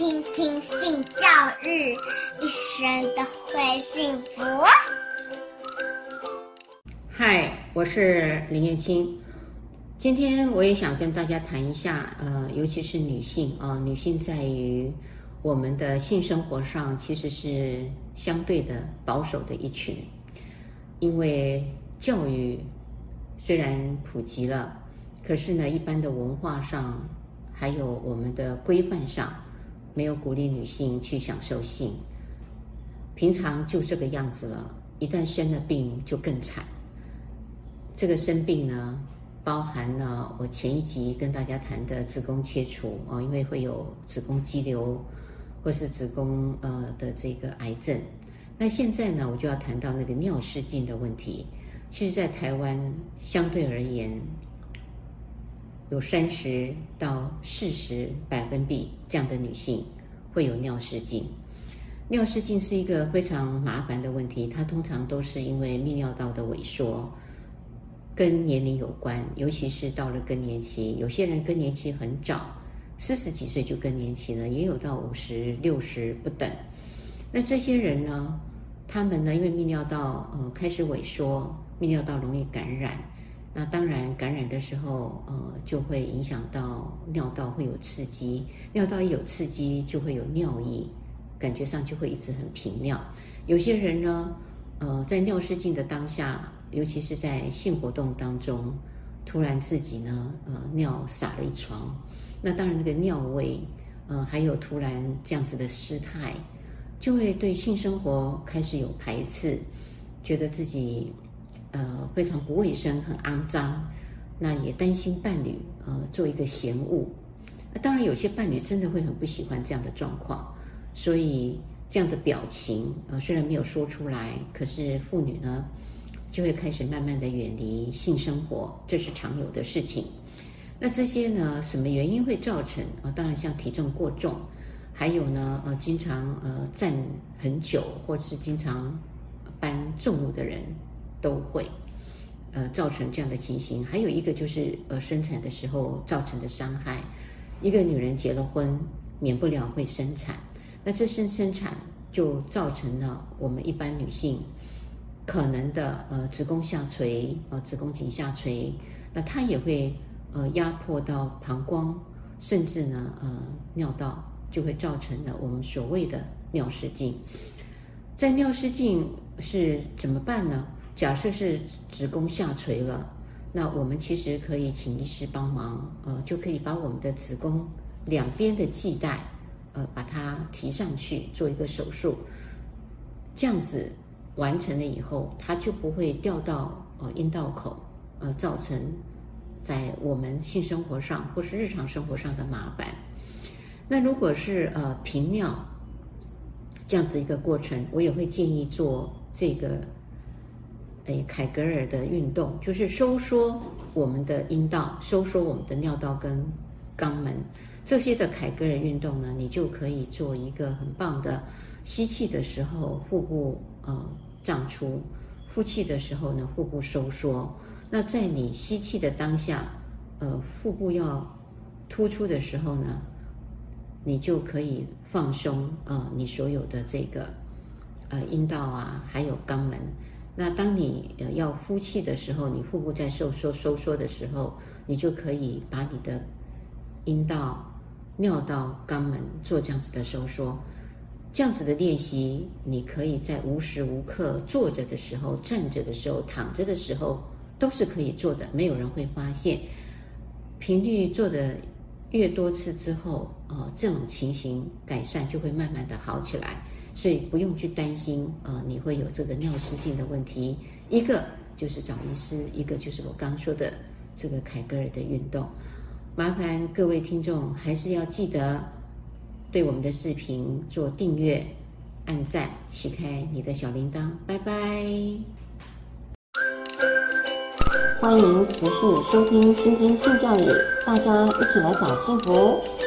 听听性教育，一生都会幸福。嗨，我是林燕青。今天我也想跟大家谈一下，呃，尤其是女性啊，女性在于我们的性生活上其实是相对的保守的一群，因为教育虽然普及了，可是呢，一般的文化上还有我们的规范上，没有鼓励女性去享受性。平常就这个样子了，一旦生了病就更惨。这个生病呢，包含了我前一集跟大家谈的子宫切除啊，因为会有子宫肌瘤或是子宫呃的这个癌症。那现在呢，我就要谈到那个尿失禁的问题。其实，在台湾相对而言，有三十到四十百分比这样的女性会有尿失禁。尿失禁是一个非常麻烦的问题，它通常都是因为泌尿道的萎缩。跟年龄有关，尤其是到了更年期，有些人更年期很早，四十几岁就更年期了，也有到五十六十不等。那这些人呢，他们呢，因为泌尿道呃开始萎缩，泌尿道容易感染，那当然感染的时候呃就会影响到尿道会有刺激，尿道一有刺激就会有尿意，感觉上就会一直很频尿。有些人呢，呃在尿失禁的当下。尤其是在性活动当中，突然自己呢，呃，尿洒了一床，那当然那个尿味，呃，还有突然这样子的失态，就会对性生活开始有排斥，觉得自己呃非常不卫生、很肮脏，那也担心伴侣呃做一个嫌恶。那当然有些伴侣真的会很不喜欢这样的状况，所以这样的表情呃虽然没有说出来，可是妇女呢，就会开始慢慢的远离性生活，这是常有的事情。那这些呢，什么原因会造成啊？当然像体重过重，还有呢，呃，经常呃站很久，或是经常搬重物的人，都会呃造成这样的情形。还有一个就是呃生产的时候造成的伤害。一个女人结了婚，免不了会生产，那这生生产就造成了我们一般女性。可能的呃子宫下垂，呃子宫颈下垂，那它也会呃压迫到膀胱，甚至呢呃尿道，就会造成了我们所谓的尿失禁。在尿失禁是怎么办呢？假设是子宫下垂了，那我们其实可以请医师帮忙，呃就可以把我们的子宫两边的系带，呃把它提上去做一个手术，这样子。完成了以后，它就不会掉到呃阴道口，呃，造成在我们性生活上或是日常生活上的麻烦。那如果是呃频尿这样子一个过程，我也会建议做这个凯格尔的运动，就是收缩我们的阴道，收缩我们的尿道跟肛门这些的凯格尔运动呢，你就可以做一个很棒的吸气的时候腹部呃。胀出，呼气的时候呢，腹部收缩。那在你吸气的当下，呃，腹部要突出的时候呢，你就可以放松呃，你所有的这个呃阴道啊，还有肛门。那当你呃要呼气的时候，你腹部在收缩收缩的时候，你就可以把你的阴道、尿道、肛门做这样子的收缩。这样子的练习，你可以在无时无刻坐着的时候、站着的时候、躺着的时候都是可以做的，没有人会发现。频率做的越多次之后，呃，这种情形改善就会慢慢的好起来，所以不用去担心，呃，你会有这个尿失禁的问题。一个就是找医师，一个就是我刚说的这个凯格尔的运动。麻烦各位听众还是要记得。对我们的视频做订阅、按赞、启开你的小铃铛，拜拜！欢迎持续收听《倾听性教育》，大家一起来找幸福。